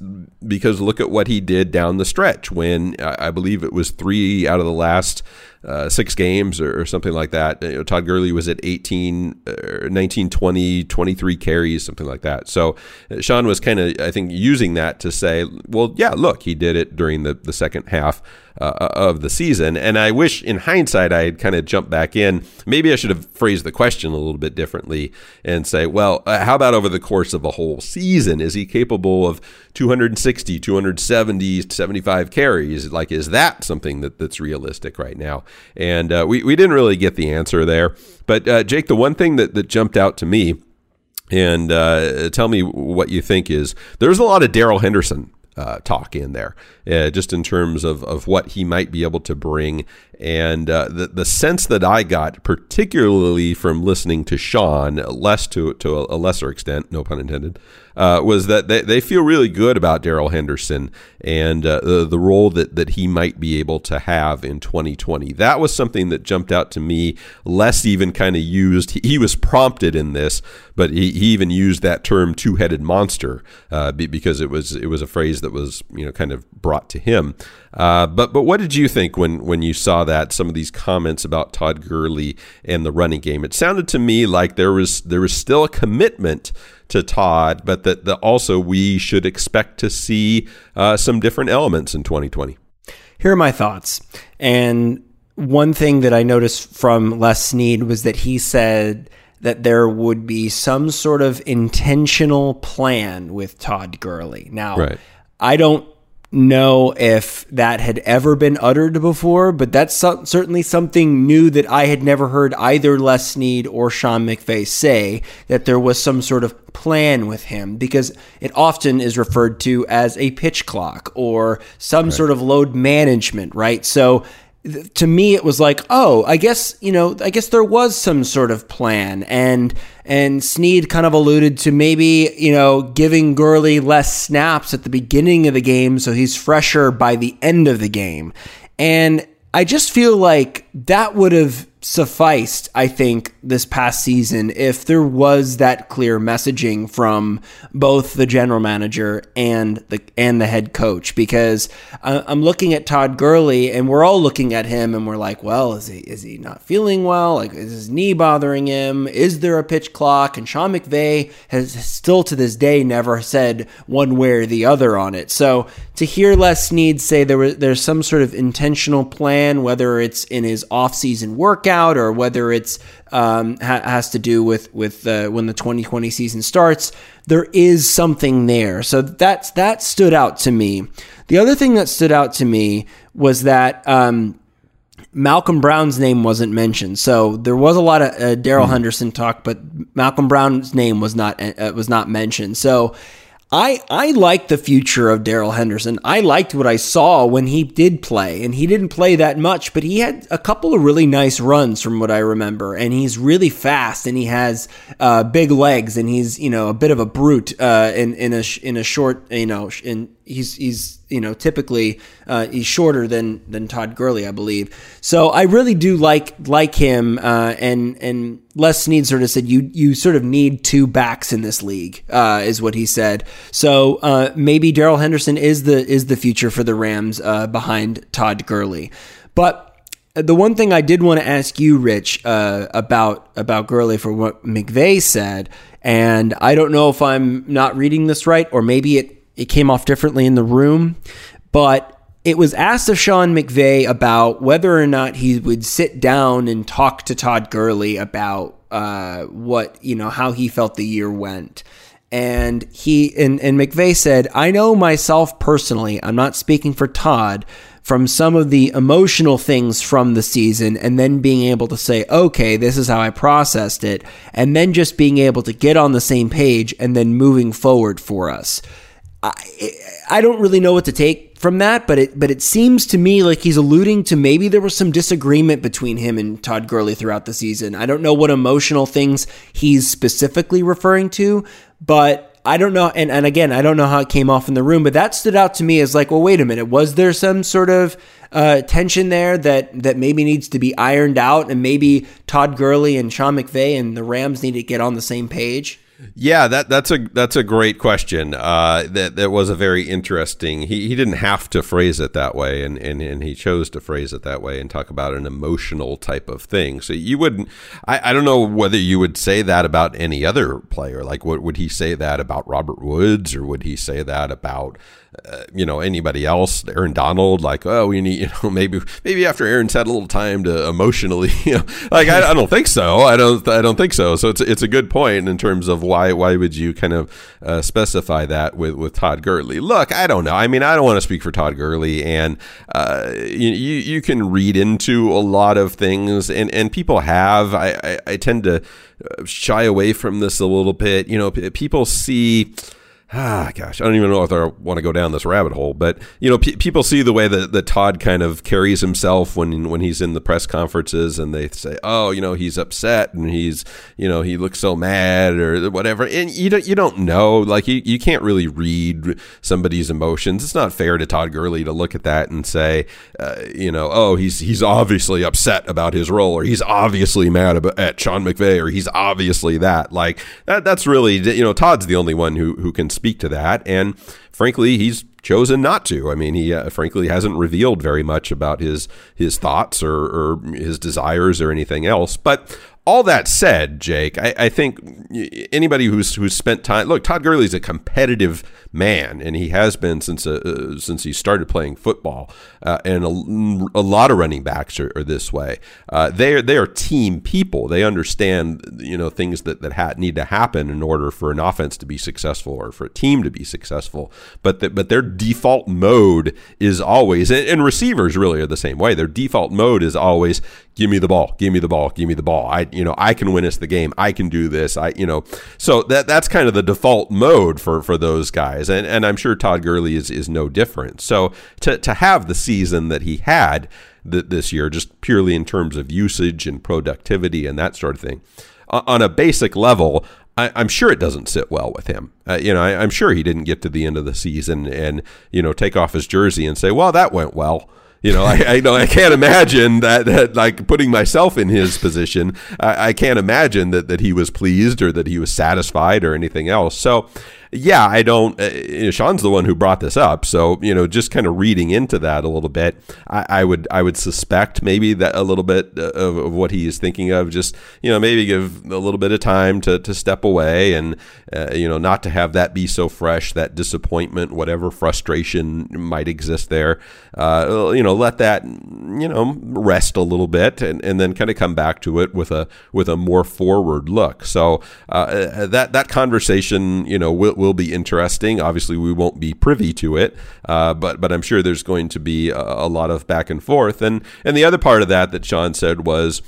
because look at what he did down the stretch when I believe it was three out of the last uh, six games or, or, something like that. You know, Todd Gurley was at 18, uh, 19, 20, 23 carries, something like that. So uh, Sean was kind of, I think, using that to say, well, yeah, look, he did it during the, the second half uh, of the season. And I wish, in hindsight, I had kind of jumped back in. Maybe I should have phrased the question a little bit differently and say, well, uh, how about over the course of a whole season? Is he capable of 260, 270, 75 carries? Like, is that something that, that's realistic right now? And uh, we, we didn't really get the answer there. But, uh, Jake, the one thing that, that jumped out to me and uh, tell me what you think is there's a lot of Darrell Henderson uh, talk in there, uh, just in terms of, of what he might be able to bring. And uh, the, the sense that I got, particularly from listening to Sean, Les to, to a lesser extent, no pun intended, uh, was that they, they feel really good about Darrell Henderson and uh, the, the role that, that he might be able to have in 2020. That was something that jumped out to me. Les even kind of used, he, he, was prompted in this, but he, he even used that term two headed monster uh, because it was, it was a phrase that was, you know, kind of brought to him. Uh, but but what did you think when when you saw that some of these comments about Todd Gurley and the running game? It sounded to me like there was there was still a commitment to Todd, but that, that also we should expect to see uh, some different elements in 2020. Here are my thoughts. And one thing that I noticed from Les Snead was that he said that there would be some sort of intentional plan with Todd Gurley. Now, right. I don't know if that had ever been uttered before, but that's so- certainly something new that I had never heard either Les Snead or Sean McVay say that there was some sort of plan with him because it often is referred to as a pitch clock or some right. sort of load management, right? So to me it was like oh i guess you know i guess there was some sort of plan. And and snead kind of alluded to maybe you know giving gurley less snaps at the beginning of the game so he's fresher by the end of the game. And i just feel like that would have sufficed, I think, this past season if there was that clear messaging from both the general manager and the and the head coach. Because uh, I'm looking at Todd Gurley, and we're all looking at him, and we're like, well, is he is he not feeling well? Like, is his knee bothering him? Is there a pitch clock? And Sean McVay has still to this day never said one way or the other on it. So to hear Les Snead say there was there's some sort of intentional plan, whether it's in his offseason workout or whether it's um, ha- has to do with with uh, when the 2020 season starts, there is something there. So that's that stood out to me. The other thing that stood out to me was that. Um, Malcolm Brown's name wasn't mentioned, so there was a lot of uh, Darrell mm-hmm. Henderson talk, but Malcolm Brown's name was not uh, was not mentioned. So I I like the future of Darrell Henderson. I liked what I saw when he did play, and he didn't play that much, but he had a couple of really nice runs from what I remember, and he's really fast, and he has uh, big legs, and he's you know a bit of a brute uh, in in a in a short you know in he's he's you know typically uh, he's shorter than than Todd Gurley, I believe. So I really do like like him, uh, and and Les Snead sort of said you you sort of need two backs in this league, uh, is what he said. So uh, maybe Darrell Henderson is the is the future for the Rams uh, behind Todd Gurley, but. The one thing I did want to ask you, Rich, uh, about about Gurley for what McVay said, and I don't know if I'm not reading this right, or maybe it it came off differently in the room, but it was asked of Sean McVay about whether or not he would sit down and talk to Todd Gurley about uh, what you know how he felt the year went. And he and, and McVay said, I know myself personally, I'm not speaking for Todd, from some of the emotional things from the season and then being able to say, okay, this is how I processed it, and then just being able to get on the same page and then moving forward for us. I, I don't really know what to take from that, but it but it seems to me like he's alluding to maybe there was some disagreement between him and Todd Gurley throughout the season. I don't know what emotional things he's specifically referring to, but I don't know. And, and again, I don't know how it came off in the room, but that stood out to me as like, well, wait a minute. Was there some sort of uh, tension there that, that maybe needs to be ironed out? And maybe Todd Gurley and Sean McVay and the Rams need to get on the same page? Yeah, that that's a that's a great question. Uh, that that was a very interesting. He he didn't have to phrase it that way, and, and and he chose to phrase it that way and talk about an emotional type of thing. So you wouldn't. I, I don't know whether you would say that about any other player. Like, what would he say that about Robert Woods, or would he say that about you know anybody else, Aaron Donald, like oh we need (laughs) you know maybe maybe after Aaron's had a little time to emotionally (laughs) you know like I, I don't think so. I don't I don't think so. So it's it's a good point in terms of why why would you kind of uh, specify that with with Todd Gurley? Look I don't know. I mean I don't want to speak for Todd Gurley and uh, you, you can read into a lot of things and and people have. I I, I tend to shy away from this a little bit. You know people see ah, gosh, I don't even know if I want to go down this rabbit hole, but you know, people see the way that, that Todd kind of carries himself when when he's in the press conferences, and they say, oh, you know, he's upset and he's, you know, he looks so mad or whatever, and you don't you don't know, like you, you can't really read somebody's emotions. It's not fair to Todd Gurley to look at that and say, uh, you know, oh, he's he's obviously upset about his role, or he's obviously mad about, at Sean McVay, or he's obviously that. Like that that's really you know, Todd's the only one who who can speak to that. And frankly, he's chosen not to. I mean, he uh, frankly hasn't revealed very much about his his thoughts or, or his desires or anything else. But all that said, Jake, I, I, think anybody who's who's spent time look, Todd Gurley's a competitive man, and he has been since uh, uh, since he started playing football. Uh, and a, a, lot of running backs are, are this way. Uh, they are they are team people. They understand you know things that that ha- need to happen in order for an offense to be successful or for a team to be successful. But the, but their default mode is always, and, and receivers really are the same way. Their default mode is always give me the ball, give me the ball, give me the ball. I, you know, I can win us the game. I can do this. I, you know, so that that's kind of the default mode for for those guys, and and I'm sure Todd Gurley is is no different. So to to have the season that he had th- this year, just purely in terms of usage and productivity and that sort of thing, on a basic level. I, am sure it doesn't sit well with him. Uh, you know, I, I'm sure he didn't get to the end of the season and you know take off his jersey and say, "Well, that went well." You know, I, I know I can't imagine that, that like putting myself in his position, I, I can't imagine that, that he was pleased or that he was satisfied or anything else. So yeah, I don't. Uh, you know, Sean's the one who brought this up, so you know, just kind of reading into that a little bit, I, I would I would suspect maybe that a little bit of, of, what he is thinking of. Just you know, maybe give a little bit of time to to step away and uh, you know, not to have that be so fresh, that disappointment, whatever frustration might exist there. Uh, you know, let that you know rest a little bit, and, and then kind of come back to it with a with a more forward look. So uh, that that conversation, you know, will will be interesting. Obviously, we won't be privy to it, uh, but but I'm sure there's going to be a, a lot of back and forth. And and the other part of that that Sean said was,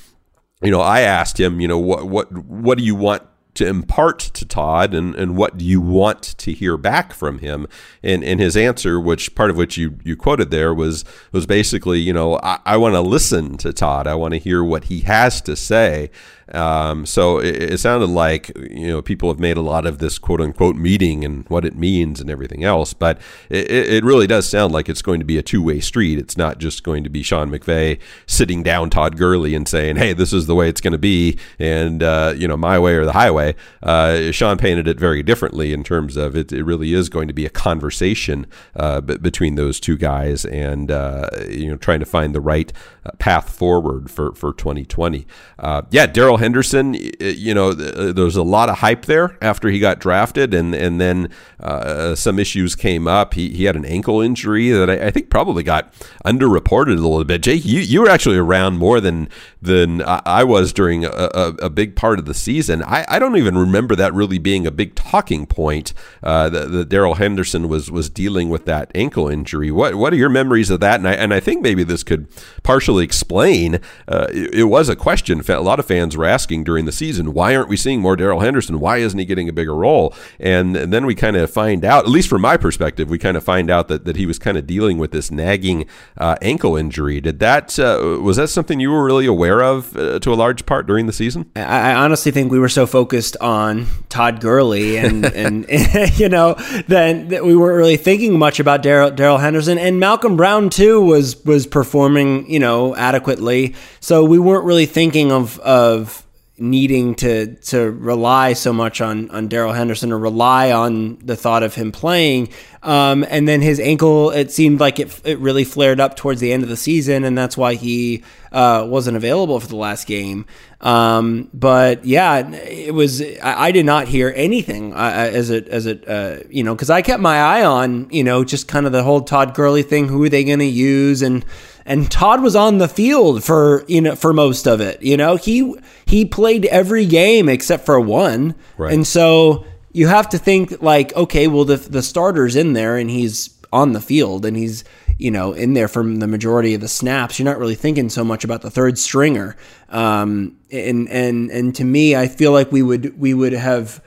you know, I asked him, you know, what what what do you want to impart to Todd and, and what do you want to hear back from him? And, and his answer, which part of which you, you quoted there was, was basically, you know, I, I want to listen to Todd. I want to hear what he has to say. Um, so it, it, sounded like you know people have made a lot of this quote unquote meeting and what it means and everything else, but it, it really does sound like it's going to be a two way street. It's not just going to be Sean McVay sitting down Todd Gurley and saying, "Hey, this is the way it's going to be," and uh, you know my way or the highway. Uh, Sean painted it very differently in terms of it. It really is going to be a conversation uh, b- between those two guys, and uh, you know trying to find the right uh, path forward for for 2020. Uh, yeah, Darrell Henderson, you know, uh, there was a lot of hype there after he got drafted, and and then uh, some issues came up. He, he had an ankle injury that I, I, think probably got underreported a little bit. Jake, you, you were actually around more than than I was during a, a, a big part of the season. I, I don't even remember that really being a big talking point. Uh, that, Darrell Henderson was was dealing with that ankle injury. What what are your memories of that? And I and I think maybe this could partially explain. Uh, it, it was a question a lot of fans were asking during the season, why aren't we seeing more Darrell Henderson? Why isn't he getting a bigger role? And, and then we kind of find out, at least from my perspective, we kind of find out that, that he was kind of dealing with this nagging uh, ankle injury. Did that uh, was that something you were really aware of uh, to a large part during the season? I, I honestly think we were so focused on Todd Gurley and (laughs) and (laughs) you know then that we weren't really thinking much about Darrell Henderson and Malcolm Brown too was was performing you know adequately. So we weren't really thinking of of needing to to rely so much on on Darrell Henderson or rely on the thought of him playing. Um, and then his ankle, it seemed like it, it really flared up towards the end of the season, and that's why he uh, wasn't available for the last game. Um, but yeah, it was. I, I did not hear anything uh, as it as it uh, you know because I kept my eye on you know just kind of the whole Todd Gurley thing. Who are they going to use and and Todd was on the field for you know for most of it. You know, he he played every game except for one, right. and so you have to think like, okay, well the the starter's in there and he's on the field and he's you know in there from the majority of the snaps. You're not really thinking so much about the third stringer. Um, and and and to me, I feel like we would we would have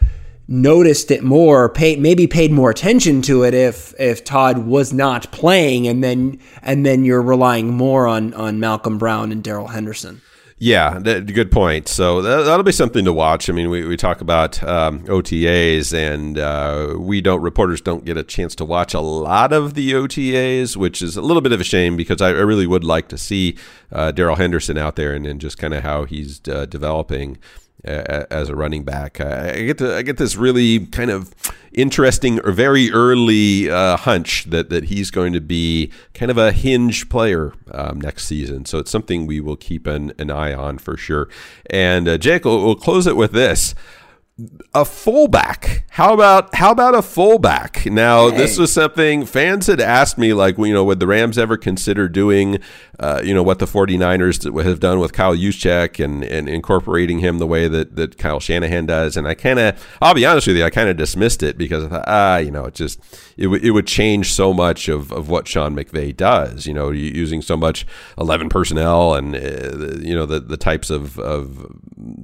noticed it more, pay, maybe paid more attention to it if if Todd was not playing, and then and then you're relying more on on Malcolm Brown and Darrell Henderson. Yeah, that, good point. So that, will be something to watch. I mean, we, we talk about um, OTAs, and uh, we don't reporters don't get a chance to watch a lot of the OTAs, which is a little bit of a shame because I, I really would like to see uh, Darrell Henderson out there and, and just kind of how he's uh, developing as a running back. I get to, I get this really kind of interesting or very early uh, hunch that that he's going to be kind of a hinge player um, next season. So it's something we will keep an, an eye on for sure. And uh, Jake, we'll, we'll close it with this a fullback. How about how about a fullback? Now, hey. this was something fans had asked me like, you know, would the Rams ever consider doing uh, you know, what the 49ers have done with Kyle Juszczyk and, and incorporating him the way that, that Kyle Shanahan does. And I kind of, I'll be honest with you, I kind of dismissed it because I thought, ah, you know, it just, it, w- it would change so much of, of what Sean McVay does, you know, using so much 11 personnel and, uh, you know, the, the types of, of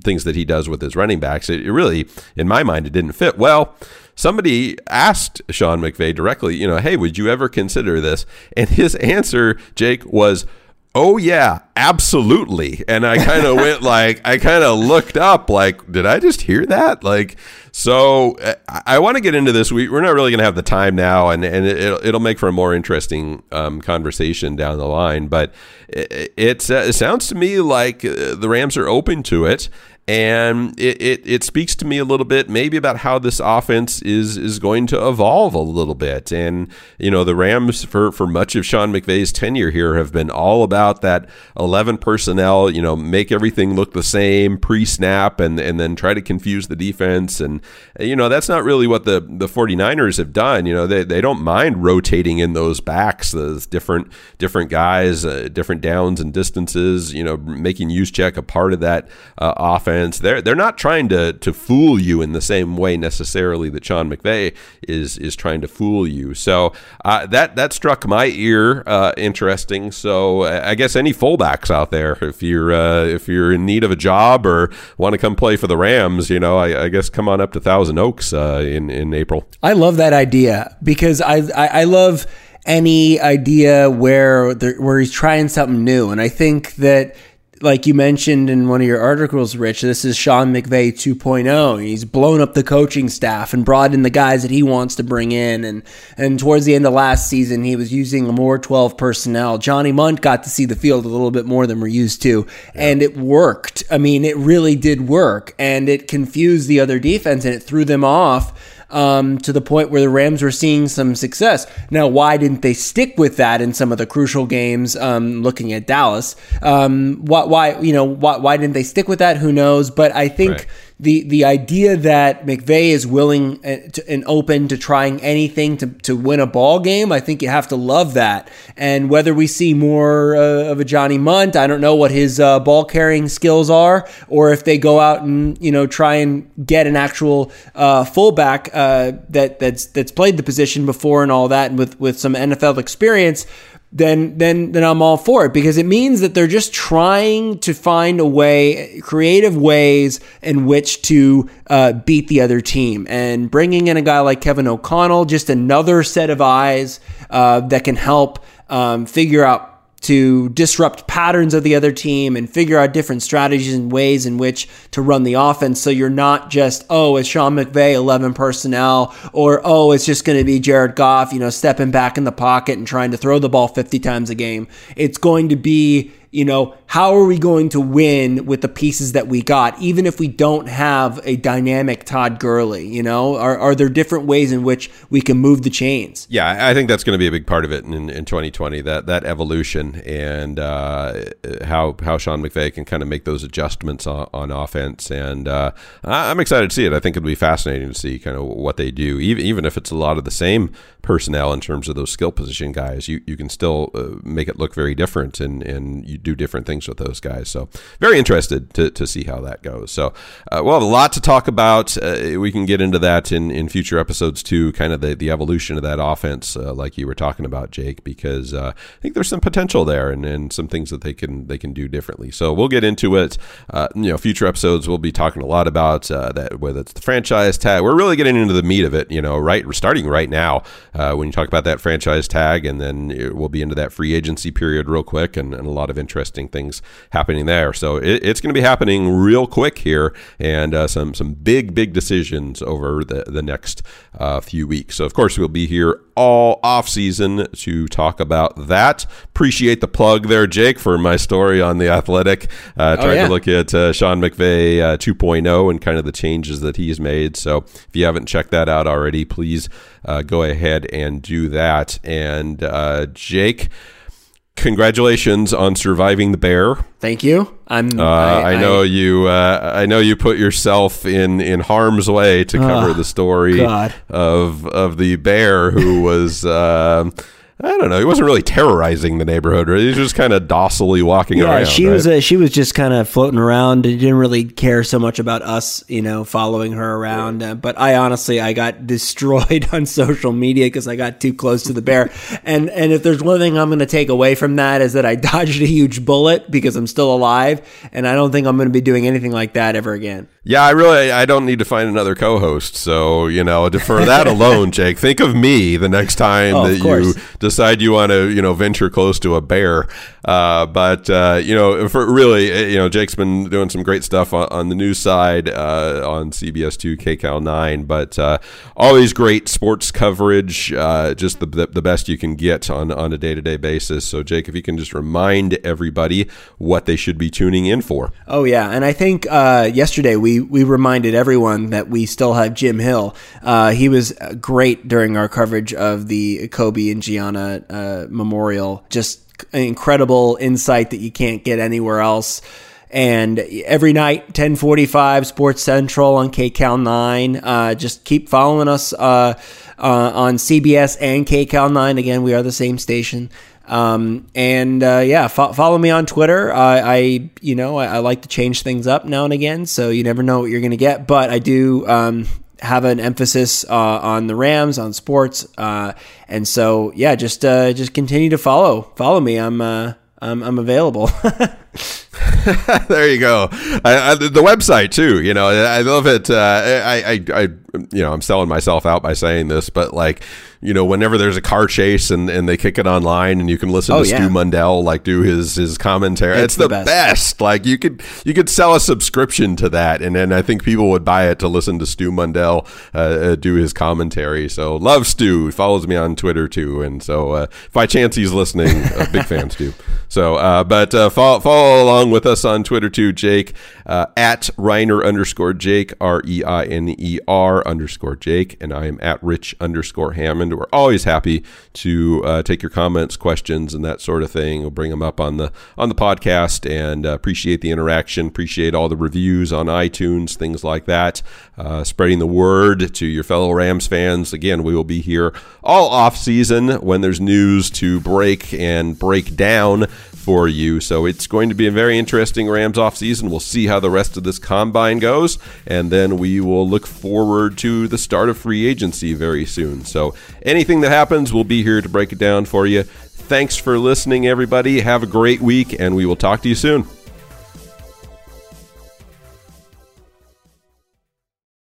things that he does with his running backs. It, it really, in my mind, it didn't fit. Well, somebody asked Sean McVay directly, you know, hey, would you ever consider this? And his answer, Jake, was, oh yeah absolutely. And i kind of went (laughs) like i kind of looked up like did i just hear that? Like so i, I want to get into this. We, we're not really going to have the time now and, and it, will it'll make for a more interesting um, conversation down the line but it, it, it sounds to me like uh, the rams are open to it and it, it, it, speaks to me a little bit maybe about how this offense is is going to evolve a little bit. And you know the rams for for much of sean mcvay's tenure here have been all about that 11 personnel you know make everything look the same pre-snap and and then try to confuse the defense. And you know that's not really what the the 49ers have done. You know they, they don't mind rotating in those backs those different different guys uh, different downs and distances you know making Juszczyk a part of that uh, offense offense. They're they're not trying to to fool you in the same way necessarily that Sean McVay is is trying to fool you. So uh, that that struck my ear uh, interesting. So I guess any fullbacks out there, if you're uh, if you're in need of a job or want to come play for the Rams, you know, I, I guess come on up to Thousand Oaks uh, in in April. I love that idea because I, I, I love any idea where where he's trying something new, and I think that like you mentioned in one of your articles, Rich, this is Sean McVay 2.0. He's blown up the coaching staff and brought in the guys that he wants to bring in. And, and towards the end of last season, he was using more 12 personnel. Johnny Mundt got to see the field a little bit more than we're used to. Yeah. And it worked. I mean, it really did work. And it confused the other defense and it threw them off um, to the point where the Rams were seeing some success. Now, why didn't they stick with that in some of the crucial games? Um, looking at Dallas, um, why, why, you know, why, why didn't they stick with that? Who knows? But I think. Right the the idea that McVay is willing uh, and open to trying anything to, to win a ball game, I think you have to love that. And whether we see more uh, of a Johnny Mundt, I don't know what his uh, ball carrying skills are, or if they go out and you know try and get an actual uh, fullback uh, that that's that's played the position before and all that, and with with some NFL experience then then then I'm all for it because it means that they're just trying to find a way, creative ways in which to uh, beat the other team. And bringing in a guy like Kevin O'Connell, just another set of eyes uh, that can help um, figure out to disrupt patterns of the other team and figure out different strategies and ways in which to run the offense. So you're not just, oh, it's Sean McVay, 11 personnel, or oh, it's just going to be Jared Goff, you know, stepping back in the pocket and trying to throw the ball 50 times a game. It's going to be you know, how are we going to win with the pieces that we got, even if we don't have a dynamic Todd Gurley? You know, are, are there different ways in which we can move the chains? Yeah, I think that's going to be a big part of it in, in 2020 that that evolution and uh, how how Sean McVay can kind of make those adjustments on, on offense. And uh, I'm excited to see it. I think it'll be fascinating to see kind of what they do, even even if it's a lot of the same personnel in terms of those skill position guys. You you can still uh, make it look very different, and and you do different things with those guys. So very interested to, to see how that goes. So uh, we'll have a lot to talk about. Uh, we can get into that in, in future episodes too, kind of the, the evolution of that offense, uh, like you were talking about, Jake, because uh, I think there's some potential there and, and some things that they can they can do differently. So we'll get into it. Uh, you know, future episodes we'll be talking a lot about that, whether it's the franchise tag. We're really getting into the meat of it. You know, right? We're starting right now when you talk about that franchise tag, and then we'll be into that free agency period real quick, and, and a lot of interesting things happening there. So it, it's going to be happening real quick here, and uh, some some big big decisions over the the next uh, few weeks. So of course we'll be here all off season to talk about that. Appreciate the plug there, Jake, for my story on the Athletic. Uh, oh, trying yeah. to look at uh, Sean McVay uh, 2.0 and kind of the changes that he's made. So if you haven't checked that out already, please uh, go ahead and do that. And uh, Jake congratulations on surviving the bear. Thank you. I'm. Uh, I, I, know I, you. Uh, I know you put yourself in in harm's way to cover the story God. of of the bear who was. I don't know. He wasn't really terrorizing the neighborhood. Right? He was just kind of docilely walking yeah, around. she right? was. Uh, she was just kind of floating around. He didn't really care so much about us, you know, following her around. Uh, but I honestly, I got (laughs) destroyed on social media because I got too close to the bear. and and if there's one thing I'm going to take away from that is that I (laughs) dodged a huge bullet because I'm still alive, and I don't think I'm going to be doing anything like that ever again. Yeah, I really I don't need to find another co-host. So you know, for that (laughs) alone, Jake, think of me the next time oh, that you decide you want to you know venture close to a bear. Uh, but uh, you know, for really, uh, you know, Jake's been doing some great stuff on, on the news side uh, on CBS two, KCAL nine. But uh, always great sports coverage, uh, just the, the, the best you can get on on a day to day basis. So Jake, if you can just remind everybody what they should be tuning in for. Oh yeah, and I think yesterday we we reminded everyone that we still have Jim Hill. Uh, he was great during our coverage of the Kobe and Gianna memorial. Just incredible insight that you can't get anywhere else. And every night, 1045 Sports Central on KCAL 9. Uh, just keep following us uh, uh, on CBS and KCAL 9. Again, we are the same station. Um, and uh, yeah, fo- follow me on Twitter. Uh, I, you know, I, I, like to change things up now and again, so you never know what you're going to get. But I do um, have an emphasis uh, on the Rams, on sports, uh, and so yeah, just uh, just continue to follow follow me. I'm uh, I'm, I'm available. (laughs) (laughs) there you go. I, I, the website too. You know, I love it. I, I, I, you know, I'm selling myself out by saying this, but like you know, whenever there's a car chase and, and they kick it online and you can listen oh, to yeah. Stu Mundel like do his his commentary. It's, it's the, the best. best. Like you could you could sell a subscription to that, and then I think people would buy it to listen to Stu Mundel uh, uh, do his commentary. So love Stu. He follows me on Twitter too, and so uh, by chance he's listening, uh, big fan Stu. (laughs) So, uh, but uh, follow, follow along with us on Twitter too, Jake at Reiner underscore Jake R E I N E R underscore Jake, and I am at Rich underscore Hammond. We're always happy to uh, take your comments, questions, and that sort of thing. We'll bring them up on the on the podcast, and uh, appreciate the interaction. Appreciate all the reviews on iTunes, things like that. Uh, spreading the word to your fellow Rams fans. Again, we will be here all off season when there's news to break and break down for you. So it's going to be a very interesting Rams offseason. We'll see how the rest of this combine goes, and then we will look forward to the start of free agency very soon. So anything that happens, we'll be here to break it down for you. Thanks for listening, everybody. Have a great week, and we will talk to you soon.